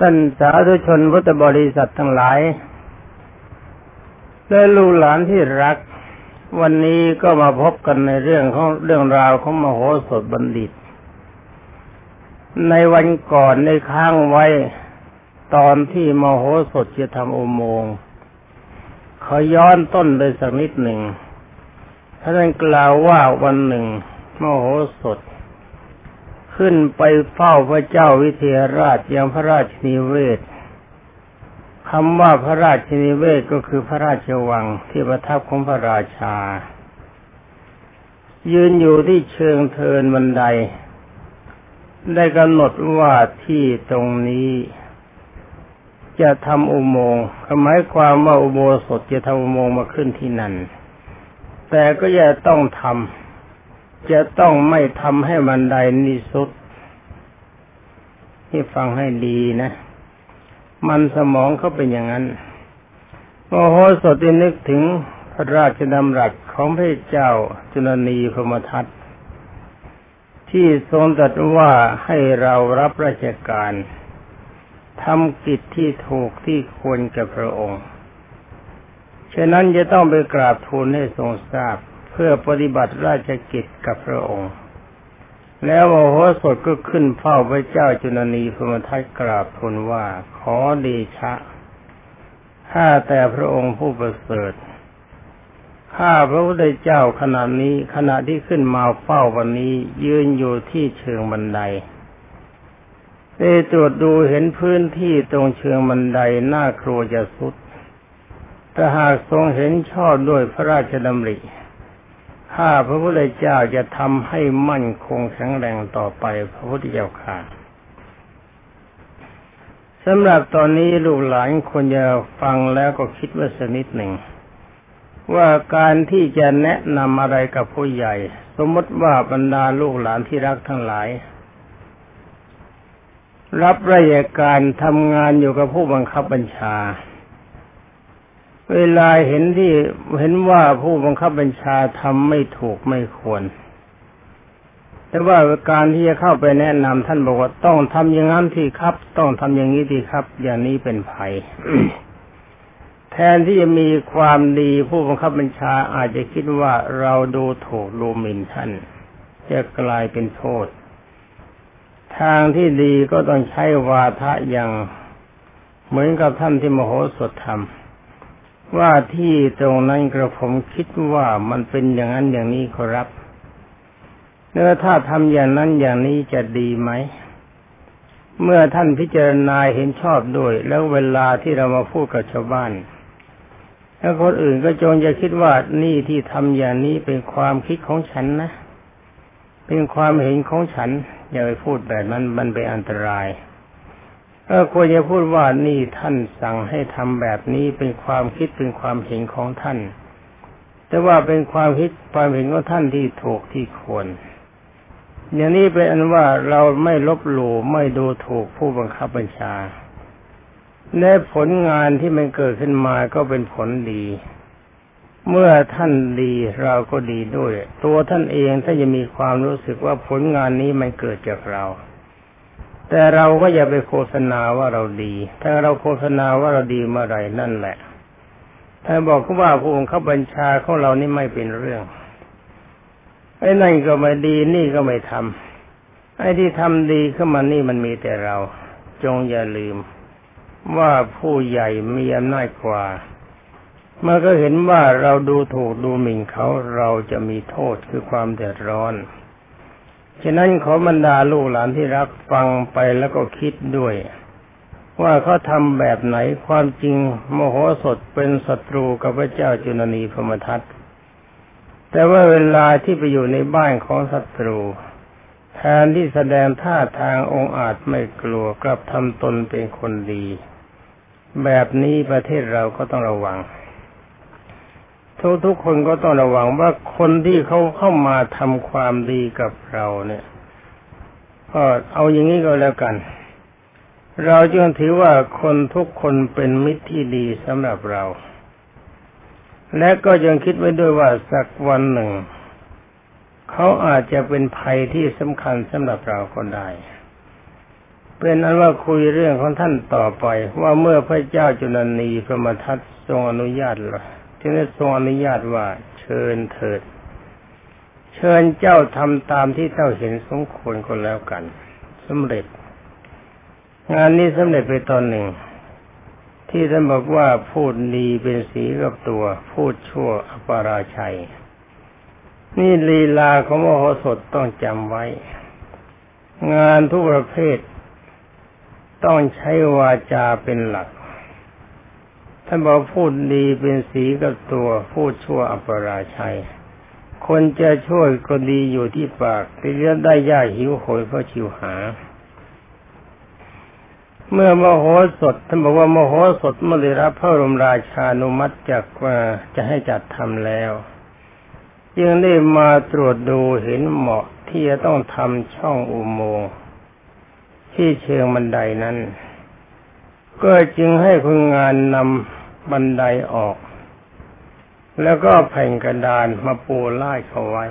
ท่านสาธุชนพุทธบริษัททั้งหลายและลูกหลานที่รัก วันนี้ก็มาพบกันในเรื่องของเรื่องราวของมโหสถบัณฑิต ในวันก่อนในค้างไว้ตอนที่มโหสถจะทำอุโมงค์ขอย้อนต้นไปสักนิดหนึ่งท่านกล่าวว่าวันหนึ่ง มโหสถ ขึ้นไปเฝ้าพระเจ้าวิเทหราชยังพระราชนิเวศคำว่าพระราชนิเวศก็คือพระราชวังที่ประทับของพระราชา ยืนอยู่ที่เชิงเทินบันได ได้กำหนดว่าที่ตรงนี้ จะทำอุโมงค์หมายความว่าอุโบสถจะทำอุโมงค์มาขึ้นที่นั่น แต่ก็อย่าต้องทำ จะต้องไม่ทำให้บันไดนิสุดที่ฟังให้ดีนะ มันสมองเขาเป็นอย่างนั้นโอโหสดนึกถึงพระราชดำรัสของพระเจ้าจุลนีพมทัตที่ทรงตรัสว่าให้เรารับราชการทำกิจที่ถูกที่ควรกับพระองค์ ฉะนั้นจะต้องไปกราบทูลให้ทรงทราบ พื่อปฏิบัติราชกิจกับพระองค์ แล้วโมโหสถก็ขึ้นเฝ้าพระเจ้าจุลนีพมทัตกราบทูลว่าขอเดชะข้าแต่พระองค์ผู้ประเสริฐข้าพระพุทธเจ้าขณะนี้ขณะที่ขึ้นมาเฝ้าวันนี้ ยืนอยู่ที่เชิงบันไดได้ตรวจดูเห็นพื้นที่ตรงเชิงบันไดหน้าครัวจะสุดแต่หากทรงเห็นชอบด้วยพระราชดำริ ข้าพระพุทธเจ้าจะทำให้มั่นคงแข็งแรงต่อไป พระพุทธเจ้าค่ะสำหรับตอนนี้ลูกหลานคนจะฟังแล้วก็คิดว่าสนิดหนึ่ง ว่าการที่จะแนะนำอะไรกับผู้ใหญ่ สมมติว่าบรรดาลูกหลานที่รักทั้งหลาย รับราชการทำงานอยู่กับผู้บังคับบัญชา เวลาเห็นที่เห็นว่าผู้บังคับบัญชาทำไม่ถูกไม่ควร แต่ว่าการที่จะเข้าไปแนะนำท่านบอกว่าต้องทำอย่างนั้นที่ครับ ต้องทำอย่างนี้ที่ครับ อย่างนี้เป็นภัย แทนที่จะมีความดีผู้บังคับบัญชาอาจจะคิดว่าเราดูถูกดูหมิ่นท่าน จะกลายเป็นโทษ ทางที่ดีก็ต้องใช้วาทะอย่างเหมือนกับท่านที่มโหสถทำ ว่าที่ตรงนั้นกระผมคิดว่ามันเป็นอย่างนั้นอย่างนี้ครับเนื้อถ้าทำอย่างนั้นอย่างนี้จะดีไหม เมื่อท่านพิจารณาเห็นชอบด้วย แล้วเวลาที่เรามาพูดกับชาวบ้านแล้วคนอื่นก็จงจะคิดว่านี่ที่ทำอย่างนี้เป็นความคิดของฉันนะ เป็นความเห็นของฉัน อย่าไปพูดแบบนั้นมันเป็นอันตราย ก็ควรจะพูดว่านี่ท่านสั่งให้ทำแบบนี้เป็นความคิดเป็นความเห็นของท่าน แต่ว่าเป็นความคิดความเห็นของท่านที่ถูกที่ควร อย่างนี้เป็นอันว่าเราไม่ลบหลู่ไม่ดูถูกผู้บังคับบัญชาและผลงานที่มันเกิดขึ้นมาก็เป็นผลดี เมื่อท่านดีเราก็ดีด้วย ตัวท่านเองถ้าจะมีความรู้สึกว่าผลงานนี้มันเกิดจากเรา แต่เราก็อย่าไปโฆษณาว่าเราดี ถ้าเราโฆษณาว่าเราดีเมื่อไรนั่นแหละถ้าบอกว่าผู้บังคับบัญชาของเรานี่ไม่เป็นเรื่อง ไอ้นั่นก็ไม่ดีนี่ก็ไม่ทำไอ้ที่ทำดีขึ้นมานี่มันมีแต่เรา จงอย่าลืม ว่าผู้ใหญ่มีอำนาจกว่า เมื่อก็เห็นว่าเราดูถูกดูหมิ่นเขาเราจะมีโทษคือความเดือดร้อน ฉะนั้นขอบรรดาลูกหลานที่รักฟังไปแล้วก็คิดด้วย ว่าเขาทำแบบไหนความจริงโมโหสดเป็นศัตรูกับพระเจ้าจุลนีพมทัตแต่ว่าเวลาที่ไปอยู่ในบ้านของศัตรู แทนที่แสดงท่าทางองอาจไม่กลัวกลับทำตนเป็นคนดี แบบนี้ประเทศเราก็ต้องระวัง ทุกทุกคนก็ต้องระวังว่าคนที่เขาเข้ามาทำความดีกับเราเนี่ย ก็เอาอย่างนี้ก็แล้วกัน เราจึงถือว่าคนทุกคนเป็นมิตรที่ดีสำหรับเรา และก็ยังคิดไว้ด้วยว่าสักวันหนึ่ง เขาอาจจะเป็นภัยที่สำคัญสำหรับเราคนได้เป็นอันว่าคุยเรื่องของท่านต่อไป ว่าเมื่อพระเจ้าจุลนีพระมทัตทรงอนุญาต ละที่ได้ทรงอนุญาตว่าเชิญเถิด เชิญเจ้าทำตามที่เจ้าเห็นสมควรก็แล้วกันสำเร็จ งานนี้สำเร็จไปตอนหนึ่ง ที่ท่านบอกว่าพูดดีเป็นสีกับตัว พูดชั่วอปาราชัย นี่ลีลาของมโหสถต้องจำไว้ งานทุกประเภท ต้องใช้วาจาเป็นหลัก ท่านบอกพูดดีเป็นสีกับตัว พูดชั่วอัปราชัย คนจะช่วยก็ดีอยู่ที่ปากที่เลี้ยได้ยากหิวโหยเพราะชิวหา เมื่อมโหสถท่านบอกว่ามโหสถเมื่อได้รับพระบรมราชานุมัติจากว่าจะให้จัดทำแล้วยังได้มาตรวจดูเห็นเหมาะที่จะต้องทำช่องอุโมงค์ที่เชิงบันไดนั้น ก็จึงให้คนงานนำบันไดออก แล้วก็แผ่นกระดานมาปูลายเขาไว้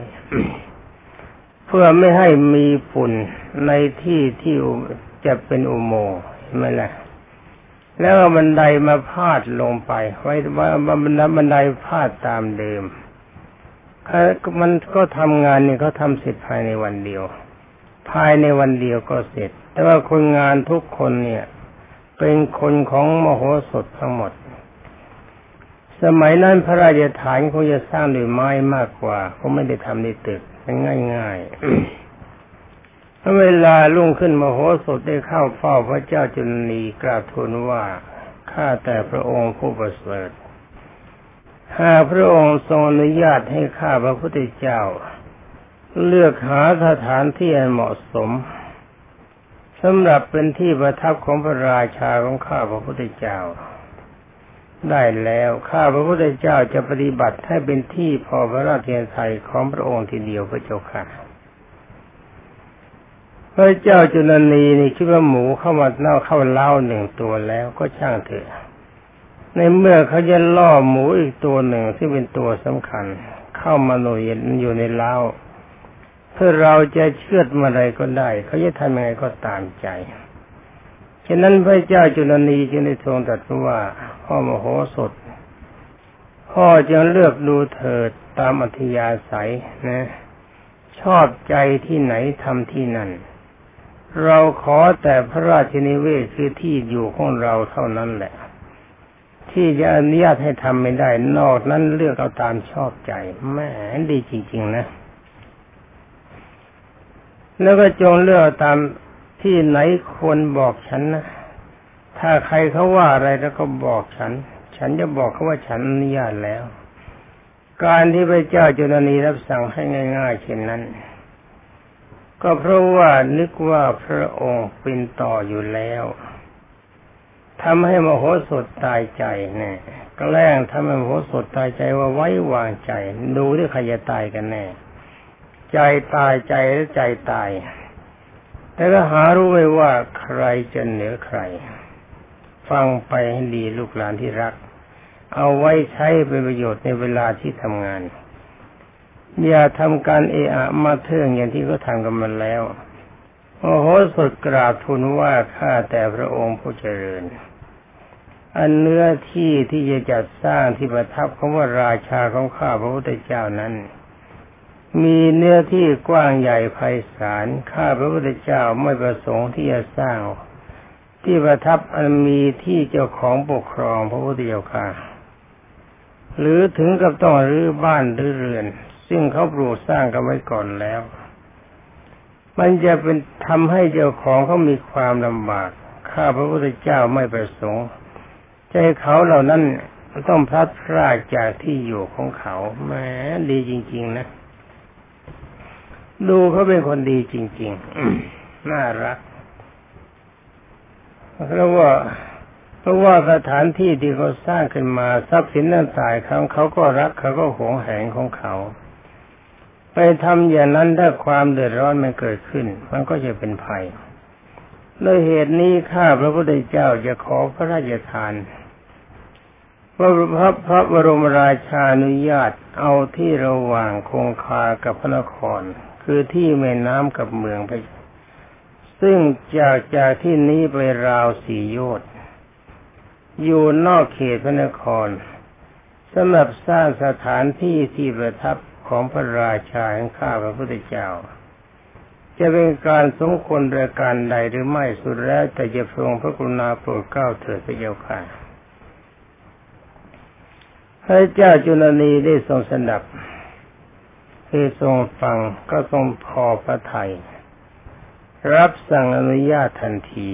เพื่อไม่ให้มีฝุ่นในที่ที่จะเป็นอุโมงค์ไม่ละแล้วบันไดมาพาดลงไป ไว้ว่าบันไดบันไดพาดตามเดิมมันก็ทำงานนี่เขาทำเสร็จภายในวันเดียว ภายในวันเดียวก็เสร็จ แต่ว่าคนงานทุกคนเนี่ย เป็นคนของมโหสถทั้งหมด สมัยนั้นพระราชฐานเขาจะสร้างด้วยไม้มากกว่าเขาไม่ได้ทำในตึกเป็นง่ายๆเวลาลุ่งขึ้นมโหสถได้เข้าเฝ้าพระเจ้าจุลนีกราบทูลว่าข้าแต่พระองค์ผู้ประเสริฐหากพระองค์ทรงอนุญาตให้ข้าพระพุทธเจ้า เลือกหาสถานที่เหมาะสม สำหรับเป็นที่ประทับของพระราชาของข้าพระพุทธเจ้า ได้แล้วข้าพระพุทธเจ้าจะปฏิบัติให้เป็นที่พอพระราชเทัยของพระองค์ทีเดียวพระเจ้าค่ะพระเจ้าจุลนีนี่คิดว่าหมูเข้ามาเน่าเข้าเล่าหนึ่งตัวแล้วก็ช่างเถอะ ในเมื่อเขาจะล่อหมูอีกตัวหนึ่งที่เป็นตัวสำคัญ เข้ามาหน่วยอยู่ในเล้า พื่อเราจะเชื่อมอะไรก็ได้ เขาจะทำยังไงก็ตามใจ ฉะนั้นพระเจ้าจุลนีจึงได้ทรงตรัสว่าพ่อมโหสถ พ่อจึงเลือกดูเถิดตามอัธยาศัยนะ ชอบใจที่ไหนทำที่นั่น เราขอแต่พระราชนิเวศคือที่อยู่ของเราเท่านั้นแหละ ที่จะอนุญาตให้ทำไม่ได้ นอกนั้นเลือกเอาตามชอบใจแม่ดีจริง ๆ นะ แล้วก็จงเลือกตามที่ไหนควรบอกฉันนะ ถ้าใครเขาว่าอะไรแล้วก็บอกฉัน ฉันจะบอกเขาว่าฉันอนุญาตแล้ว การที่พระเจ้าจุลนีรับสั่งให้ง่าย ๆ เช่นนั้น ก็เพราะว่านึกว่าพระองค์เป็นต่ออยู่แล้วทำให้มโหสถตายใจเนี่ยแกล้งทำให้มโหสถตายใจว่าไว้วางใจ ดูที่ใครจะตายกันแน่ ใจตายใจหรือใจตาย แต่ก็หารู้ไว้ว่าใครจะเหนือใคร ฟังไปให้ดีลูกหลานที่รัก เอาไว้ใช้เป็นประโยชน์ในเวลาที่ทำงาน อย่าทำการเอะอะมาเทื่องอย่างที่เขาทำกันมาแล้วโอ้โหสดกราบทูลว่าข้าแต่พระองค์ผู้เจริญ อันเนื้อที่ที่จะจัดสร้างที่ประทับของว่าราชาของข้าพระพุทธเจ้านั้น มีเนื้อที่กว้างใหญ่ไพศาล ข้าพระพุทธเจ้าไม่ประสงค์ที่จะสร้าง ที่ประทับอันมีที่เจ้าของปกครองพระพุทธเจ้าค่ะหรือถึงกับต้องรื้อบ้านหรือเรือน ซึ่งเขาปลูกสร้างกันไว้ก่อนแล้ว มันจะเป็นทำให้เจ้าของเขามีความลำบาก ข้าพระพุทธเจ้าไม่ประสงค์ ใจเขาเหล่านั้นต้องพลัดพรากจากที่อยู่ของเขาแหมดีจริง ๆ นะ ดูเขาเป็นคนดีจริงๆ น่ารัก เพราะว่า เพราะว่าสถานที่ที่เขาสร้างขึ้นมาทรัพย์สินต่างๆเขาเขาก็รักเขาก็หวงแหนของเขา ไปทำอย่างนั้นถ้าความเดือดร้อนมันเกิดขึ้น มันก็จะเป็นภัยด้วยเหตุนี้ข้าพระพุทธเจ้าจะขอพระราชทานว่าพระพระบรมราชานุญาตเอาที่ระหว่างคงคากับพระนคร คือที่แม่น้ำกับเมืองไป ซึ่งจากจากที่นี้ไปราวสี่โยชน์อยู่นอกเขตพระนครสำหรับสร้างสถานที่ที่ประทับของพระราชาแห่งข้าพระพุทธเจ้า จะเป็นการสมควรโดยการใดหรือไม่สุดแล้วแต่จะทรงพระกรุณาโปรดเกล้าเถิดพระเจ้าค่ะพระเจ้าจุลนีได้ทรงสนับ คือทรงฟังก็ทรงพอพระทยัยรับสั่งอนุญาตทันที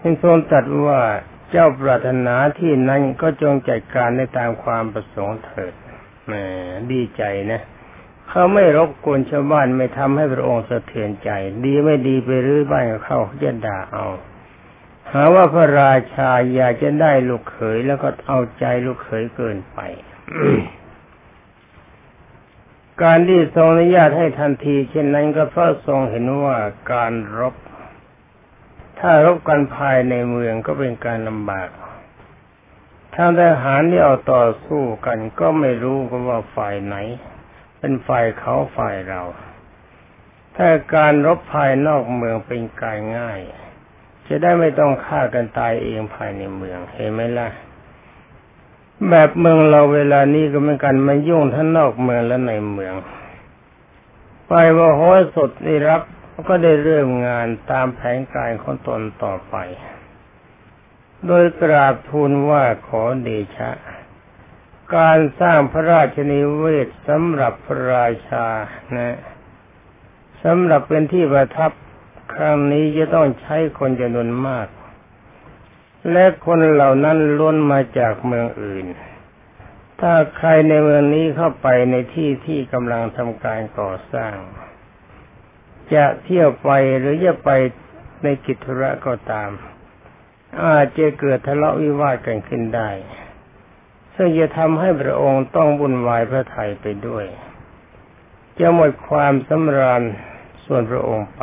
จึงทรงตรัสว่าเจ้าปรารถนาที่นั้นก็จงจัดการในตามความประสงค์เถิดแหมดีใจนะเขาไม่รบกวนชาวบ้านไม่ทำให้พระองค์สะเทือนใจ ดีไม่ดีไปรื้อบ้านเขาจะด่าเอา หาว่าพระราชาอยากจะได้ลูกเขยแล้วก็เอาใจลูกเขยเกินไป การที่ทรงอนุญาตให้ทันที เช่นนั้นก็เพราะทรงเห็นว่าการรบ ถ้ารบกันภายในเมืองก็เป็นการลำบากทาทหารที่เอาต่อสู้กันก็ไม่รู้กันว่าฝ่ายไหน เป็นฝ่ายเขาฝ่ายเรา ถ้าการรบภายนอกเมืองเป็นการง่าย จะได้ไม่ต้องฆ่ากันตายเองภายในเมืองเห็นไหมล่ะ แบบเมืองเราเวลานี้ก็เหมือนกันมันยุ่งทั้งนอกเมืองและในเมือง ไปว่าโหสดได้รับก็ได้เริ่มงานตามแผนการของตนต่อไป โดยกราบทูลว่าขอเดชะ การสร้างพระราชนิเวศสำหรับพระราชานะสำหรับเป็นที่ประทับครั้งนี้จะต้องใช้คนจำนวนมาก และคนเหล่านั้นล้นมาจากเมืองอื่น ถ้าใครในเมืองนี้เข้าไปในที่ที่กำลังทำการก่อสร้าง จะเที่ยวไปหรือจะไปในกิจธุระก็ตาม อาจจะเกิดทะเลาะวิวาทกันขึ้นได้ ซึ่งจะทำให้พระองค์ต้องบุญวายพระไทยไปด้วย จะหมดความสำราญส่วนพระองค์ไป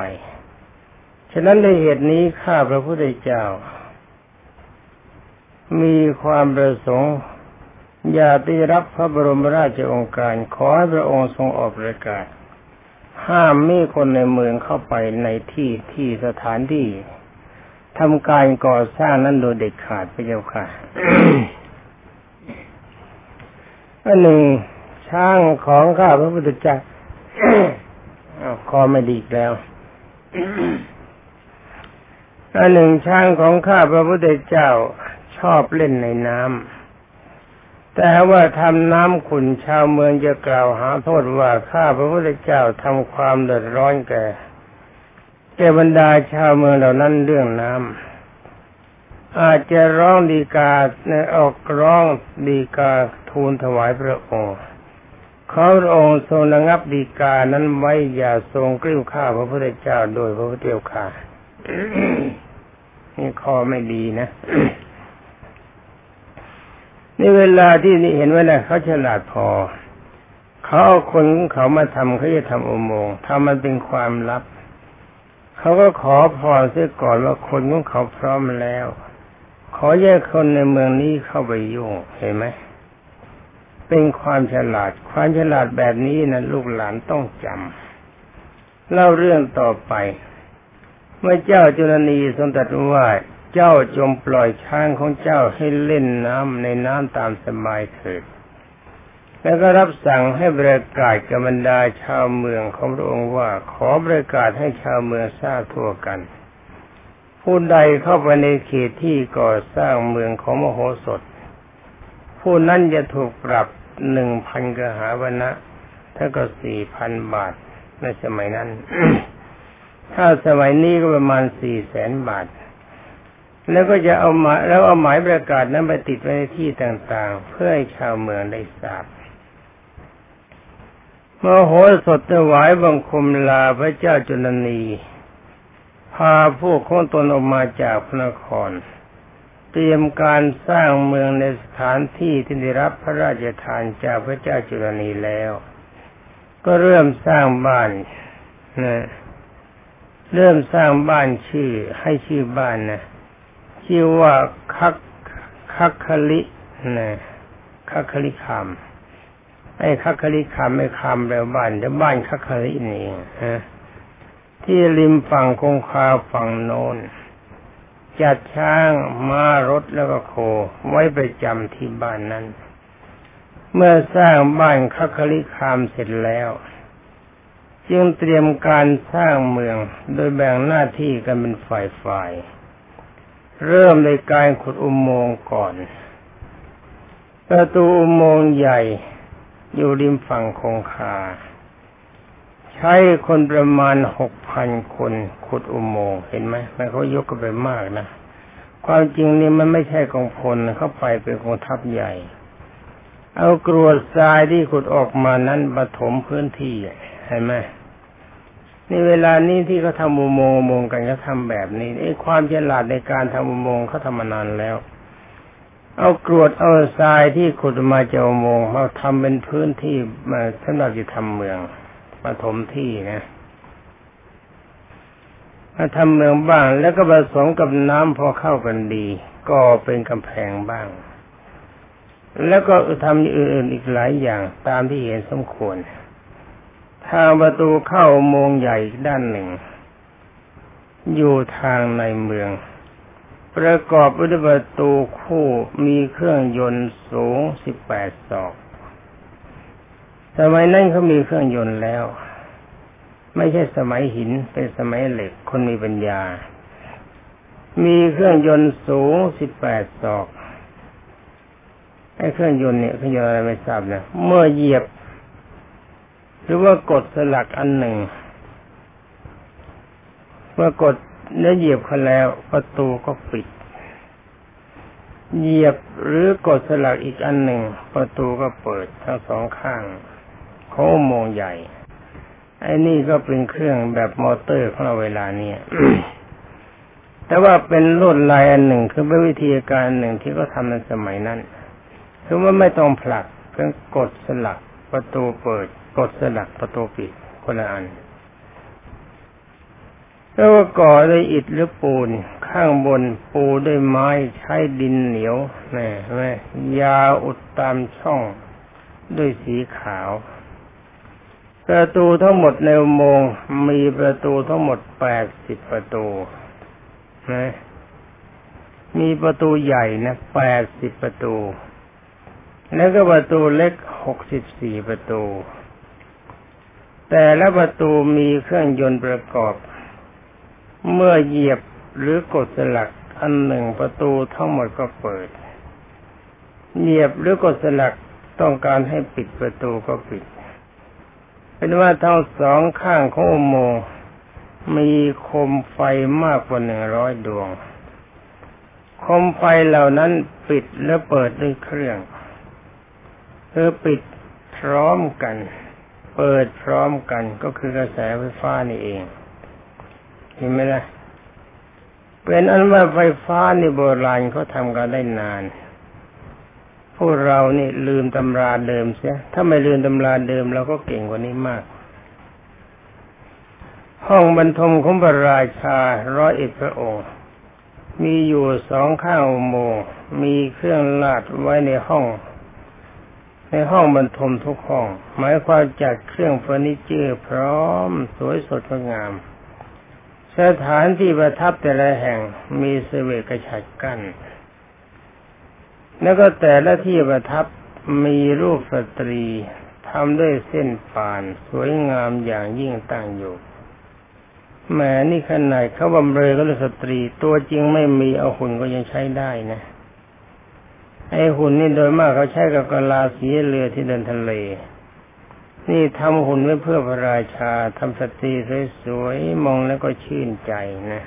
ฉะนั้นในเหตุนี้ข้าพระพุทธเจ้า มีความประสงค์อยากได้รับพระบรมราชโองการ ขอให้พระองค์ทรงออกประกาศ ห้ามมีคนในเมืองเข้าไปในที่ที่สถานที่ทำการก่อสร้างนั้นโดยเด็ดขาดพระเจ้าค่ะอันหนึ่งช่างของข้าพระพุทธเจ้าคอไม่ดีแล้วอันหนึ่งช่างของข้าพระพุทธเจ้า ชอบเล่นในน้ำแต่ว่าทำน้ำขุนชาวเมืองจะกล่าวหาโทษว่าข้าพระพุทธเจ้าทำความเดือดร้อนแก่แก่บรรดาชาวเมืองเหล่านั้นเรื่องน้ำอาจจะร้องดีกาในออกร้องดีกาทูลถวายพระองค์เขาพระองค์ทรงระงับดีกานั้นไว้อย่าทรงกลิ้วข้าพระพุทธเจ้าโดยพระพุทธเจ้าค่ะนี่คอไม่ดีนะ นี่เวลาที่นี่เห็นว่านะเขาฉลาดพอ เขาเอาคนของเขามาทำเขาจะทำอุโมงค์ทำมันเป็นความลับ เขาก็ขอพรเสียก่อนว่าคนของเขาพร้อมแล้ว ขอแยกคนในเมืองนี้เข้าไปยุ่งเห็นไหมเป็นความฉลาด ความฉลาดแบบนี้นะลูกหลานต้องจำเล่าเรื่องต่อไป เมื่อเจ้าจุลนีทรงตรัสว่า เจ้าจงปล่อยช้างของเจ้าให้เล่นน้ำในน้ำตามสบายเถิด แล้วก็รับสั่งให้ประกาศกับบรรดาชาวเมืองของพระองค์ว่าขอประกาศให้ชาวเมืองทราบทั่วกันผู้ใดเข้าไปในเขตที่ก่อสร้างเมืองของมโหสถ ผู้นั้นจะถูกปรับหนึ่งพันกหาวันะถ้าก็สี่พันบาทในสมัยนั้น ถ้าสมัยนี้ก็ประมาณสี่แสนบาท แล้วก็จะเอาหมายแล้วเอาหมายประกาศนั้นไปติดไว้ในที่ต่างๆ เพื่อให้ชาวเมืองได้ทราบเมื่อโหสถถวายบังคมลาพระเจ้าจุลนีพาพวกของตนออกมาจากพระนคร เตรียมการสร้างเมืองในสถานที่ที่ได้รับพระราชทานจากพระเจ้าจุลนีแล้ว ก็เริ่มสร้างบ้านนะเริ่มสร้างบ้านชื่อให้ชื่อบ้านนะ ชื่อว่าคักคักคลินะคักคลิคามไอ้คักคลิคามไม่คามแปลบ้านแต่บ้านคักคลินี่ฮะที่ริมฝั่งคงคาฝั่งโน้นจัดช้างม้ารถแล้วก็โค ไว้ประจำที่บ้านนั้น เมื่อสร้างบ้านคัคลิคามเสร็จแล้ว จึงเตรียมการสร้างเมืองโดยแบ่งหน้าที่กันเป็นฝ่ายๆ เริ่มในการขุดอุโมงค์ก่อน ประตูอุโมงค์ใหญ่ อยู่ริมฝั่งคงคา ใช้คนประมาณหกพันคนขุดอุโมงค์เห็นไหมมันเขายกกันไปมากนะ ความจริงนี่มันไม่ใช่กองพลเข้าไปเป็นกองทัพใหญ่ เอากรวดทรายที่ขุดออกมานั้นมาถมพื้นที่เห็นไหม ในเวลานี้ที่เขาทำอุโมงค์โมงกันเขาทำแบบนี้ไอ้ความฉลาดในการทำอุโมงค์เขาทำมานานแล้ว เอากรวดเอาทรายที่ขุดมาจากอุโมงค์มาทำเป็นพื้นที่มาสำหรับจะทำเมืองมาถมที่นะมาทำเมืองบ้าง แล้วก็ผสมกับน้ำพอเข้ากันดี ก็เป็นกำแพงบ้าง แล้วก็ทำอื่นๆอีกหลายอย่างตามที่เห็นสมควร ทางประตูเข้าโมงใหญ่ด้านหนึ่ง อยู่ทางในเมือง ประกอบด้วยประตูคู่มีเครื่องยนต์สูงสิบแปดศอกสมัยนั้นเขามีเครื่องยนต์แล้ว ไม่ใช่สมัยหินเป็นสมัยเหล็กคนมีปัญญา มีเครื่องยนต์สูงสิบแปดศอกไอ้เครื่องยนต์เนี่ยเครื่องยนต์อะไรไม่ทราบนะเมื่อเหยียบ หรือว่ากดสลักอันหนึ่ง เมื่อกดแล้วเหยียบเขาแล้วประตูก็ปิด เหยียบหรือกดสลักอีกอันหนึ่ง ประตูก็เปิดทั้งสองข้างโค้งโมงใหญ่ไอ้นี่ก็เป็นเครื่องแบบมอเตอร์ของเราเวลาเนี้ยแต่ว่าเป็นลวดลายอันหนึ่งคือเป็นวิธีการหนึ่งที่เขาทาในสมัยนั้น คือว่าไม่ต้องผลักเพียงกดสลักประตูเปิด กดสลักประตูปิดคนละอันแล้วก็ก่อด้วยอิฐหรือปูน ข้างบนปูด้วยไม้ใช้ดินเหนียวนี่ไหมยาอุดตามช่องด้วยสีขาว ประตูทั้งหมดในโมงมีประตูทั้งหมดแปดสิบประตูนะมีประตูใหญ่นะแปดสิบประตู แล้วก็ประตูเล็กหกสิบสี่ประตู แต่ละประตูมีเครื่องยนต์ประกอบ เมื่อเหยียบหรือกดสลักอันหนึ่งประตูทั้งหมดก็เปิด เหยียบหรือกดสลักต้องการให้ปิดประตูก็ปิด เป็นว่าทั้งสองข้างของอุโมงมีคมไฟมากกว่าหนึ่งร้อยดวง คมไฟเหล่านั้นปิดและเปิดด้วยเครื่องคือปิดพร้อมกัน เปิดพร้อมกันก็คือกระแสไฟฟ้านี่เองเห็นไหมล่ะเป็นอันว่าไฟฟ้าในโบราณเขาทำกันได้นาน พวกเรานี่ลืมตำราเดิมเสีย ถ้าไม่ลืมตำราเดิมเราก็เก่งกว่านี้มาก ห้องบรรทมของพระราชาร้อยเอ็ดพระองค์ มีอยู่สองข้างโมงมีเครื่องลาดไว้ในห้อง ในห้องบรรทมทุกห้อง หมายความจัดเครื่องเฟอร์นิเจอร์พร้อมสวยสดงดงาม สถานที่ประทับแต่ละแห่งมีเสวกฉัดกั้นแล้วก็แต่ละที่ประทับมีรูปสตรีทำด้วยเส้นป่านสวยงามอย่างยิ่งตั้งอยู่แหมนี่ขนาดเขาบำเรอก็เลยสตรี ตัวจริงไม่มีเอาหุ่นก็ยังใช้ได้นะ ไอ้หุ่นนี่โดยมากเขาใช้กับกะลาสีเรือที่เดินทะเล นี่ทำหุ่นไว้เพื่อพระราชาทำสตรีสวยๆมองแล้วก็ชื่นใจนะ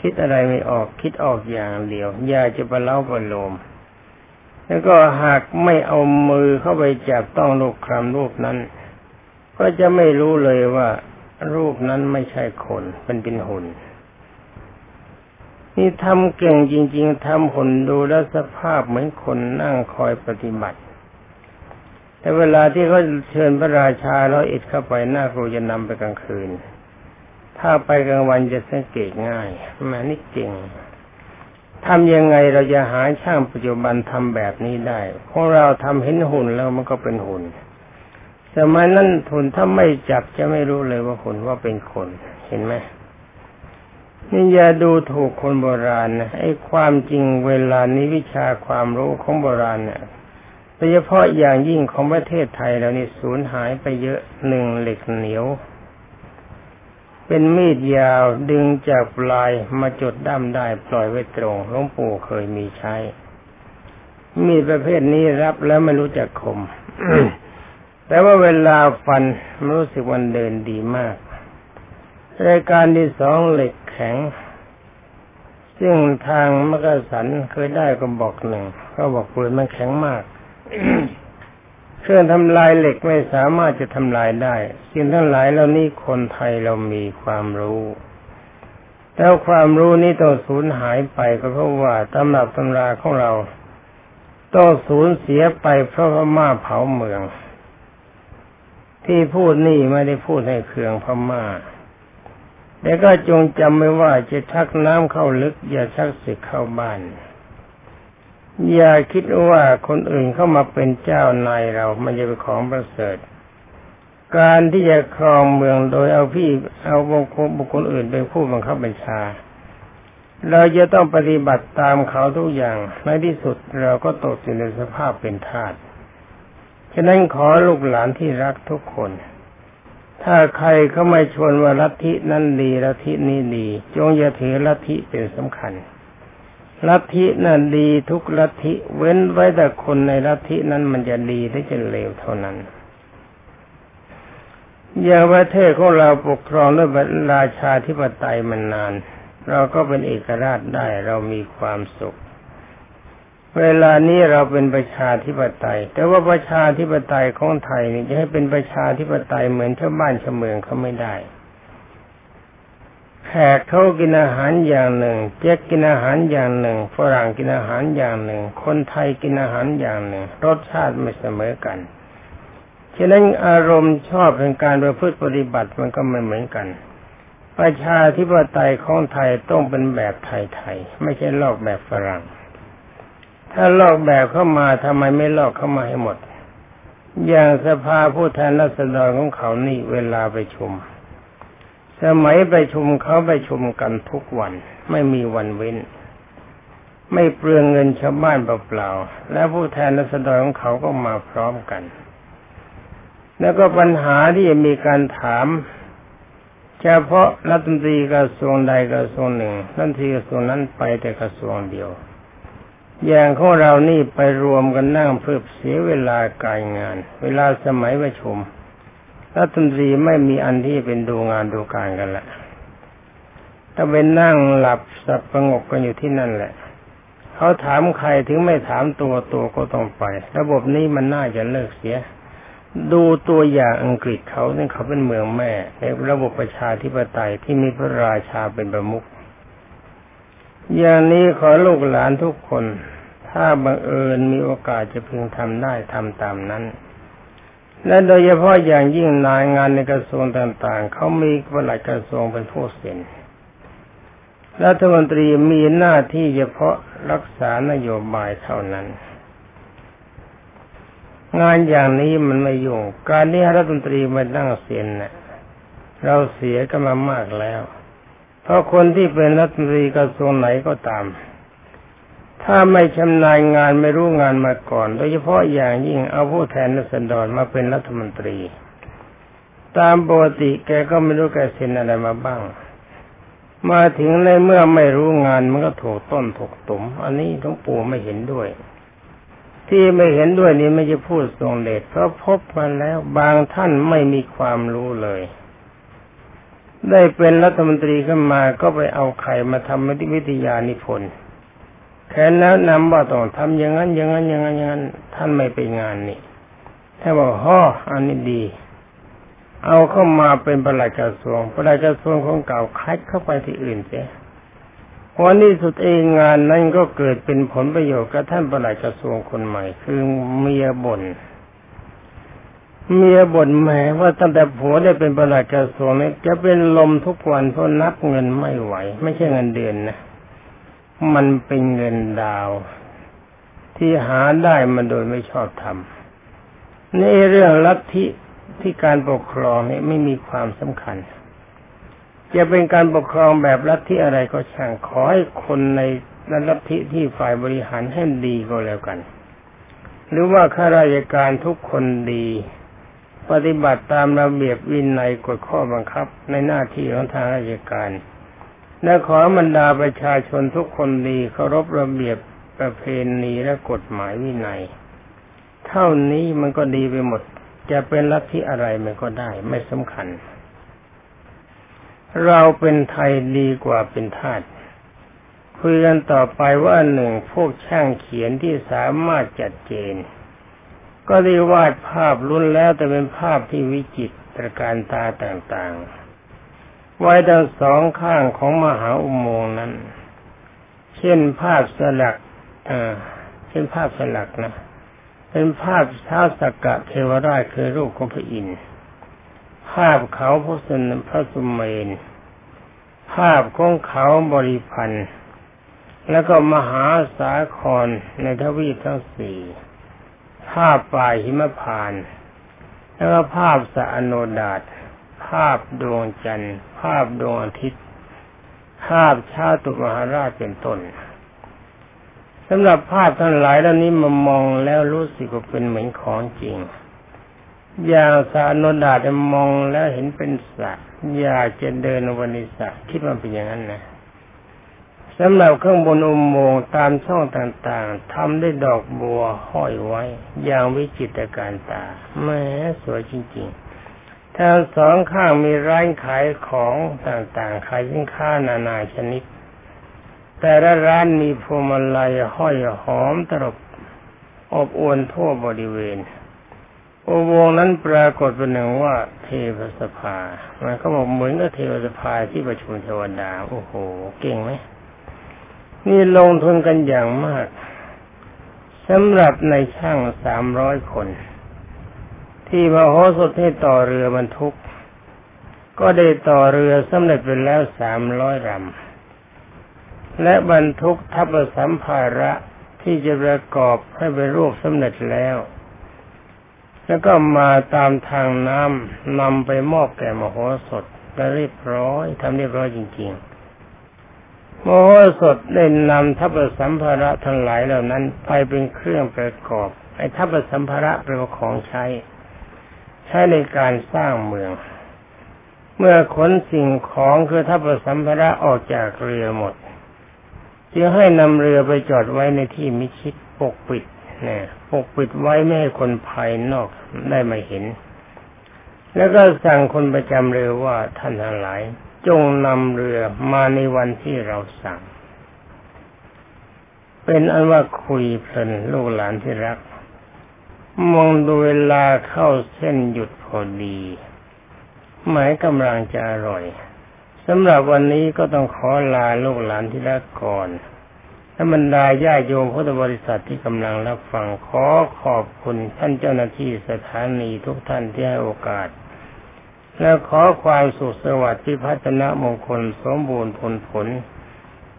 คิดอะไรไม่ออกคิดออกอย่างเดียว อยากจะประเล่าประโลม แล้วก็หากไม่เอามือเข้าไปจับต้องลูกคำรูปนั้น ก็จะไม่รู้เลยว่ารูปนั้นไม่ใช่คนเป็นเป็นหุ่น นี่ทำเก่งจริง ๆทำหุ่นดูแล้วสภาพเหมือนคนนั่งคอยปฏิบัติ แต่เวลาที่เขาเชิญพระราชาแล้วอิดเข้าไปหน้าครูจะนำไปกลางคืน ถ้าไปกลางวันจะสังเกตง่ายแม่นี่เก่งทำยังไงเราจะหาช่างปัจจุบันทำแบบนี้ได้ของเราทำเห็นหุ่นแล้วมันก็เป็นหุ่นสมัยนั้นทุนถ้าไม่จับจะไม่รู้เลยว่าคนว่าเป็นคน เห็นไหม นี่อย่าดูถูกคนโบราณนะไอ้ความจริงเวลานี้วิชาความรู้ของโบราณเนี่ยโดยเฉพาะอย่างยิ่งของประเทศไทยแล้วนี่สูญหายไปเยอะหนึ่งเหล็กเหนียว เป็นมีดยาวดึงจากปลายมาจดด้ามได้ปล่อยไว้ตรงหลวงปู่เคยมีใช้ มีดประเภทนี้รับแล้วไม่รู้จักคมแต่ว่าเวลาฟันรู้สึกวันเดินดีมาก รายการที่สองเหล็กแข็ง ซึ่งทางมกสันเคยได้ก็บอกหนึ่งเขาบอกปืนมันแข็งมากเครื่องทำลายเหล็กไม่สามารถจะทำลายได้สิ่งทั้งหลายเหล่านี้คนไทยเรามีความรู้แล้วความรู้นี้ต้องสูญหายไปก็เพราะว่าตำรับตำราของเราต้องสูญเสียไปเพราะพม่าเผาเมือง ที่พูดนี่ไม่ได้พูดให้เครืองพม่า แต่ก็จงจำไว้ว่าจะชักน้ำเข้าลึก อย่าชักศึกเข้าบ้าน อย่าคิดว่าคนอื่นเข้ามาเป็นเจ้านายเรา มันจะเป็นของประเสริฐ การที่จะครองเมืองโดยเอาพี่เอาบุคคลบุคคลอื่นเป็นผู้บังคับบัญชา เราจะต้องปฏิบัติตามเขาทุกอย่าง ในที่สุดเราก็ตกอยู่ในสภาพเป็นทาส ฉะนั้นขอลูกหลานที่รักทุกคน ถ้าใครเขาไม่ชวนว่าลัทธินั้นดีลัทธินี้ดี จงอย่าถือลัทธิเป็นสำคัญลัทธินั้นดีทุกลัทธิเว้นไว้แต่คนในลัทธินั้นมันจะดีหรือจะเลวเท่านั้น อย่างประเทศของเราปกครองด้วยราชาธิปไตยมันนาน เราก็เป็นเอกราชได้เรามีความสุข เวลานี้เราเป็นประชาธิปไตย แต่ว่าประชาธิปไตยของไทยนี่จะให้เป็นประชาธิปไตยเหมือนชาวบ้านชาวเมืองเขาไม่ได้แขกเขากินอาหารอย่างหนึ่งเจ๊กกินอาหารอย่างหนึ่งฝรั่งกินอาหารอย่างหนึ่ง คนไทยกินอาหารอย่างหนึ่ง รสชาติไม่เสมอกันฉะนั้นอารมณ์ชอบเป็นการประพฤติปฏิบัติมันก็ไม่เหมือนกัน ประชาธิปไตยของไทยต้องเป็นแบบไทยๆไม่ใช่ลอกแบบฝรั่ง ถ้าลอกแบบเข้ามาทำไมไม่ลอกเข้ามาให้หมด อย่างสภาผู้แทนรัษฎรของเขานี่เวลาไปชุม สมัยไปชุมเขาไปชุมกันทุกวัน ไม่มีวันเว้น ไม่เปลืองเงินชาวบ้านเปล่าๆและผู้แทนรัษฎรของเขาก็มาพร้อมกัน แล้วก็ปัญหาที่จะมีการถามเฉพาะรัฐมนตรีกระทรวงใดกระทรวงหนึ่งรัฐมนตรีกระทรวงนั้นไปแต่กระทรวงเดียว อย่างของเรานี่ไปรวมกันนั่งเพื่อเสียเวลาการงาน เวลาสมัยประชุมรัฐมนตรีไม่มีอันที่เป็นดูงานดูการกันละถ้าไปนั่งหลับสับประงกกันอยู่ที่นั่นแหละ เขาถามใครถึงไม่ถามตัวตัวก็ต้องไป ระบบนี้มันน่าจะเลิกเสีย ดูตัวอย่างอังกฤษเขาเนี่ยเขาเป็นเมืองแม่ ในระบบประชาธิปไตยที่มีพระราชาเป็นประมุขอย่างนี้ขอลูกหลานทุกคน ถ้าบังเอิญมีโอกาสจะพึงทำได้ทำตามนั้น และโดยเฉพาะอย่างยิ่งนายงานในกระทรวงต่างๆ เขามีปลัดกระทรวงเป็นผู้เซ็นรัฐมนตรีมีหน้าที่เฉพาะรักษานโยบายเท่านั้น งานอย่างนี้มันไม่ยุ่ง การที่รัฐมนตรีมานั่งเซ็นเนะ่ยเราเสียกันมามากแล้ว เพราะคนที่เป็นรัฐมนตรีกระทรวงไหนก็ตาม ถ้าไม่ชำนาญงานไม่รู้งานมาก่อน โดยเฉพาะอย่างยิ่งเอาผู้แทนรัศดรมาเป็นรัฐมนตรี ตามปกติแกก็ไม่รู้แกเซ็นอะไรมาบ้าง มาถึงในเมื่อไม่รู้งานมันก็ถูกต้นถูกตุมอันนี้หลวงปู่ไม่เห็นด้วย ที่ไม่เห็นด้วยนี้ไม่จะพูดทรงเดชเพราะพบมาแล้วบางท่านไม่มีความรู้เลยได้เป็นรัฐมนตรีขึ้นมาก็ไปเอาไข่มาทำวิทยานิพนธ์ แค่แล้วนำว่าต้องทำอย่างนั้น อย่างนั้นอย่างนั้นอย่างนั้นท่านไม่ไปงานนี่ถ้าบอกฮ่ออันนี้ดี เอาเข้ามาเป็นประหลัดกระทรวงประหลัดกระทรวงของเก่าคัดเข้าไปที่อื่นเสียวันนี้สุดเองงานนั้นก็เกิดเป็นผลประโยชน์กับท่านประหลัดกระทรวงคนใหม่ คือเมียบ่นเมียบ่นแหมว่าตั้งแต่ผัวได้เป็นประหลัดกระทรวงเนี่ยจะเป็นลมทุกวันเพราะนับเงินไม่ไหว ไม่ใช่เงินเดือนนะ มันเป็นเงินดาว ที่หาได้มาโดยไม่ชอบทำในเรื่องลัทธิที่การปกครองเนี่ยไม่มีความสำคัญ จะเป็นการปกครองแบบลัทธิอะไรก็ช่างขอให้คนในลัทธิที่ฝ่ายบริหารให้ดีก็แล้วกัน หรือว่าข้าราชการทุกคนดี ปฏิบัติตามระเบียบวินัยกฎข้อบังคับในหน้าที่ของทางราชการ และขอบรรดาประชาชนทุกคนดีเคารพระเบียบประเพณีและกฎหมายวินัย เท่านี้มันก็ดีไปหมด จะเป็นลัทธิอะไรมันก็ได้ไม่สำคัญ เราเป็นไทยดีกว่าเป็นทาสคุยกันต่อไปว่าหนึ่งพวกช่างเขียนที่สามารถจัดเจน ก็ได้วาดภาพรุนแล้วแต่เป็นภาพที่วิจิตรตรการตาต่างๆ ไว้ทั้งสองข้างของมหาอุโมงค์นั้น เช่นภาพสลักอ่าเป็นภาพสลักนะเป็นภาพท้าสกกะเทวราชคือรูปของพระอินทร์ภาพเขาพระสุนพระสุเมน ภาพของเขาบริพันธ์แล้วก็มหาสาครในทวีปทั้งสี่ ภาพป่าหิมพาน แล้วก็ภาพสะอโนดาตาพดวงจันทร์ ภาพดวงอาทิตย์ ภาพชาตุมหาราชเป็นต้นสำหรับภาพทั้งหลายเหล่านี้มามองแล้วรู้สึกว่าเป็นเหมือนของจริง อย่างสานดาจะมองแล้วเห็นเป็นสัตว์อยากจะเดินวันนิสัตคิดว่าเป็นอย่างนั้นนะสำหรับข้างบนอุโมงค์ตามช่องต่างๆทำได้ดอกบัวห้อยไว้ อย่างวิจิตรการตาแม้สวยจริงๆ ทางสองข้างมีร้านขายของต่างๆ ขายสินค้านานาชนิด แต่ละร้านมีพวงมาลัยห้อยหอมตรบอบอวนทั่วบริเวณอุโมงนั้นปรากฏเป็นหนึ่งว่าเทพสภา มันเขาบอกเหมือนกับเทพสภาที่ประชุมเทวดา โอ้โห เก่งไหม นี่ลงทุนกันอย่างมากสำหรับในช่างสามร้อยคน ที่มาโหสถให้ต่อเรือบรรทุก ก็ได้ต่อเรือสำเร็จไปแล้วสามร้อยลำและบรรทุกทัพสัมภาระที่จะประกอบให้เป็นรูปสำเร็จแล้ว แล้วก็มาตามทางน้ำนำไปมอบแก่มโหสถและเรียบร้อยทำเรียบร้อยจริงๆ มโหสถได้นำทัพสัมภาระทั้งหลายเหล่านั้น ไปเป็นเครื่องประกอบ ไอ้ทัพสัมภาระเป็นของใช้ ใช้ในการสร้างเมือง เมื่อขนสิ่งของคือทัพสัมภาระออกจากเรือหมด จึงให้นำเรือไปจอดไว้ในที่มิชิดปกปิดนะปกปิดไว้ไม่ให้คนภายนอกได้มาเห็น แล้วก็สั่งคนประจำเรือว่าท่านทั้งหลาย จงนำเรือมาในวันที่เราสั่ง เป็นอันว่าคุยเพลินลูกหลานที่รัก มองดูเวลาเข้าเส้นหยุดพอดี หมายกำลังจะอร่อยสำหรับวันนี้ก็ต้องขอลาลูกหลานที่รักก่อนและบรรดาญาโยมพุทธบริษัทที่กำลังรับฟังขอขอบคุณท่านเจ้าหน้าที่สถานีทุกท่านที่ให้โอกาส และขอความสุขสวัสดิ์ที่พัฒนามงคลสมบูรณ์ผลผล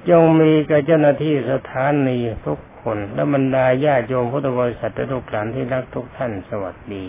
จงมีกับเจ้าหน้าที่สถานีทุก คน และบรรดาญาโยมพุทธบริษัททุกหลานที่รักทุกท่านสวัสดี